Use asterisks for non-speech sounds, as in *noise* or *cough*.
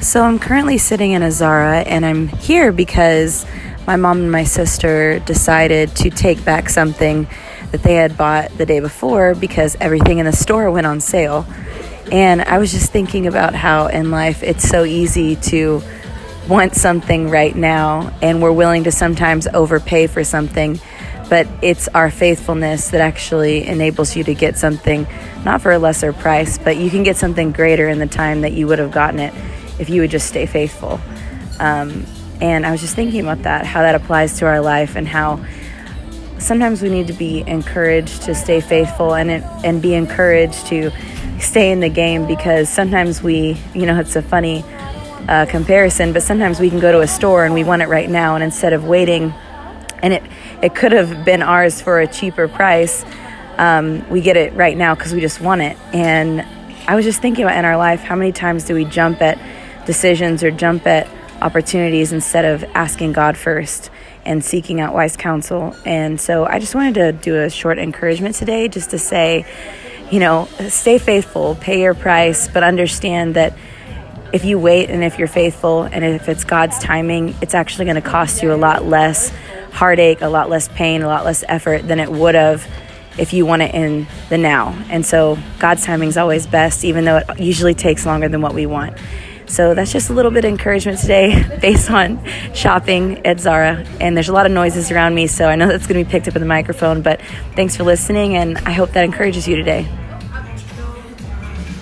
So I'm currently sitting in a Zara and I'm here because my mom and my sister decided to take back something that they had bought the day before because everything in the store went on sale. And I was just thinking about how in life it's so easy to want something right now and we're willing to sometimes overpay for something but it's our faithfulness that actually enables you to get something not for a lesser price but you can get something greater in the time that you would have gotten it if you would just stay faithful. Um, and I was just thinking about that, how that applies to our life, and how sometimes we need to be encouraged to stay faithful and it, and be encouraged to stay in the game because sometimes we, you know, it's a funny uh, comparison, but sometimes we can go to a store and we want it right now, and instead of waiting, and it it could have been ours for a cheaper price, um, we get it right now because we just want it. And I was just thinking about in our life, how many times do we jump at decisions or jump at opportunities instead of asking God first and seeking out wise counsel. And so I just wanted to do a short encouragement today just to say, you know, stay faithful, pay your price, but understand that if you wait and if you're faithful and if it's God's timing, it's actually going to cost you a lot less heartache, a lot less pain, a lot less effort than it would have if you want it in the now. And so God's timing is always best, even though it usually takes longer than what we want. So that's just a little bit of encouragement today *laughs* based on shopping at Zara. And there's a lot of noises around me, so I know that's going to be picked up in the microphone. But thanks for listening, and I hope that encourages you today.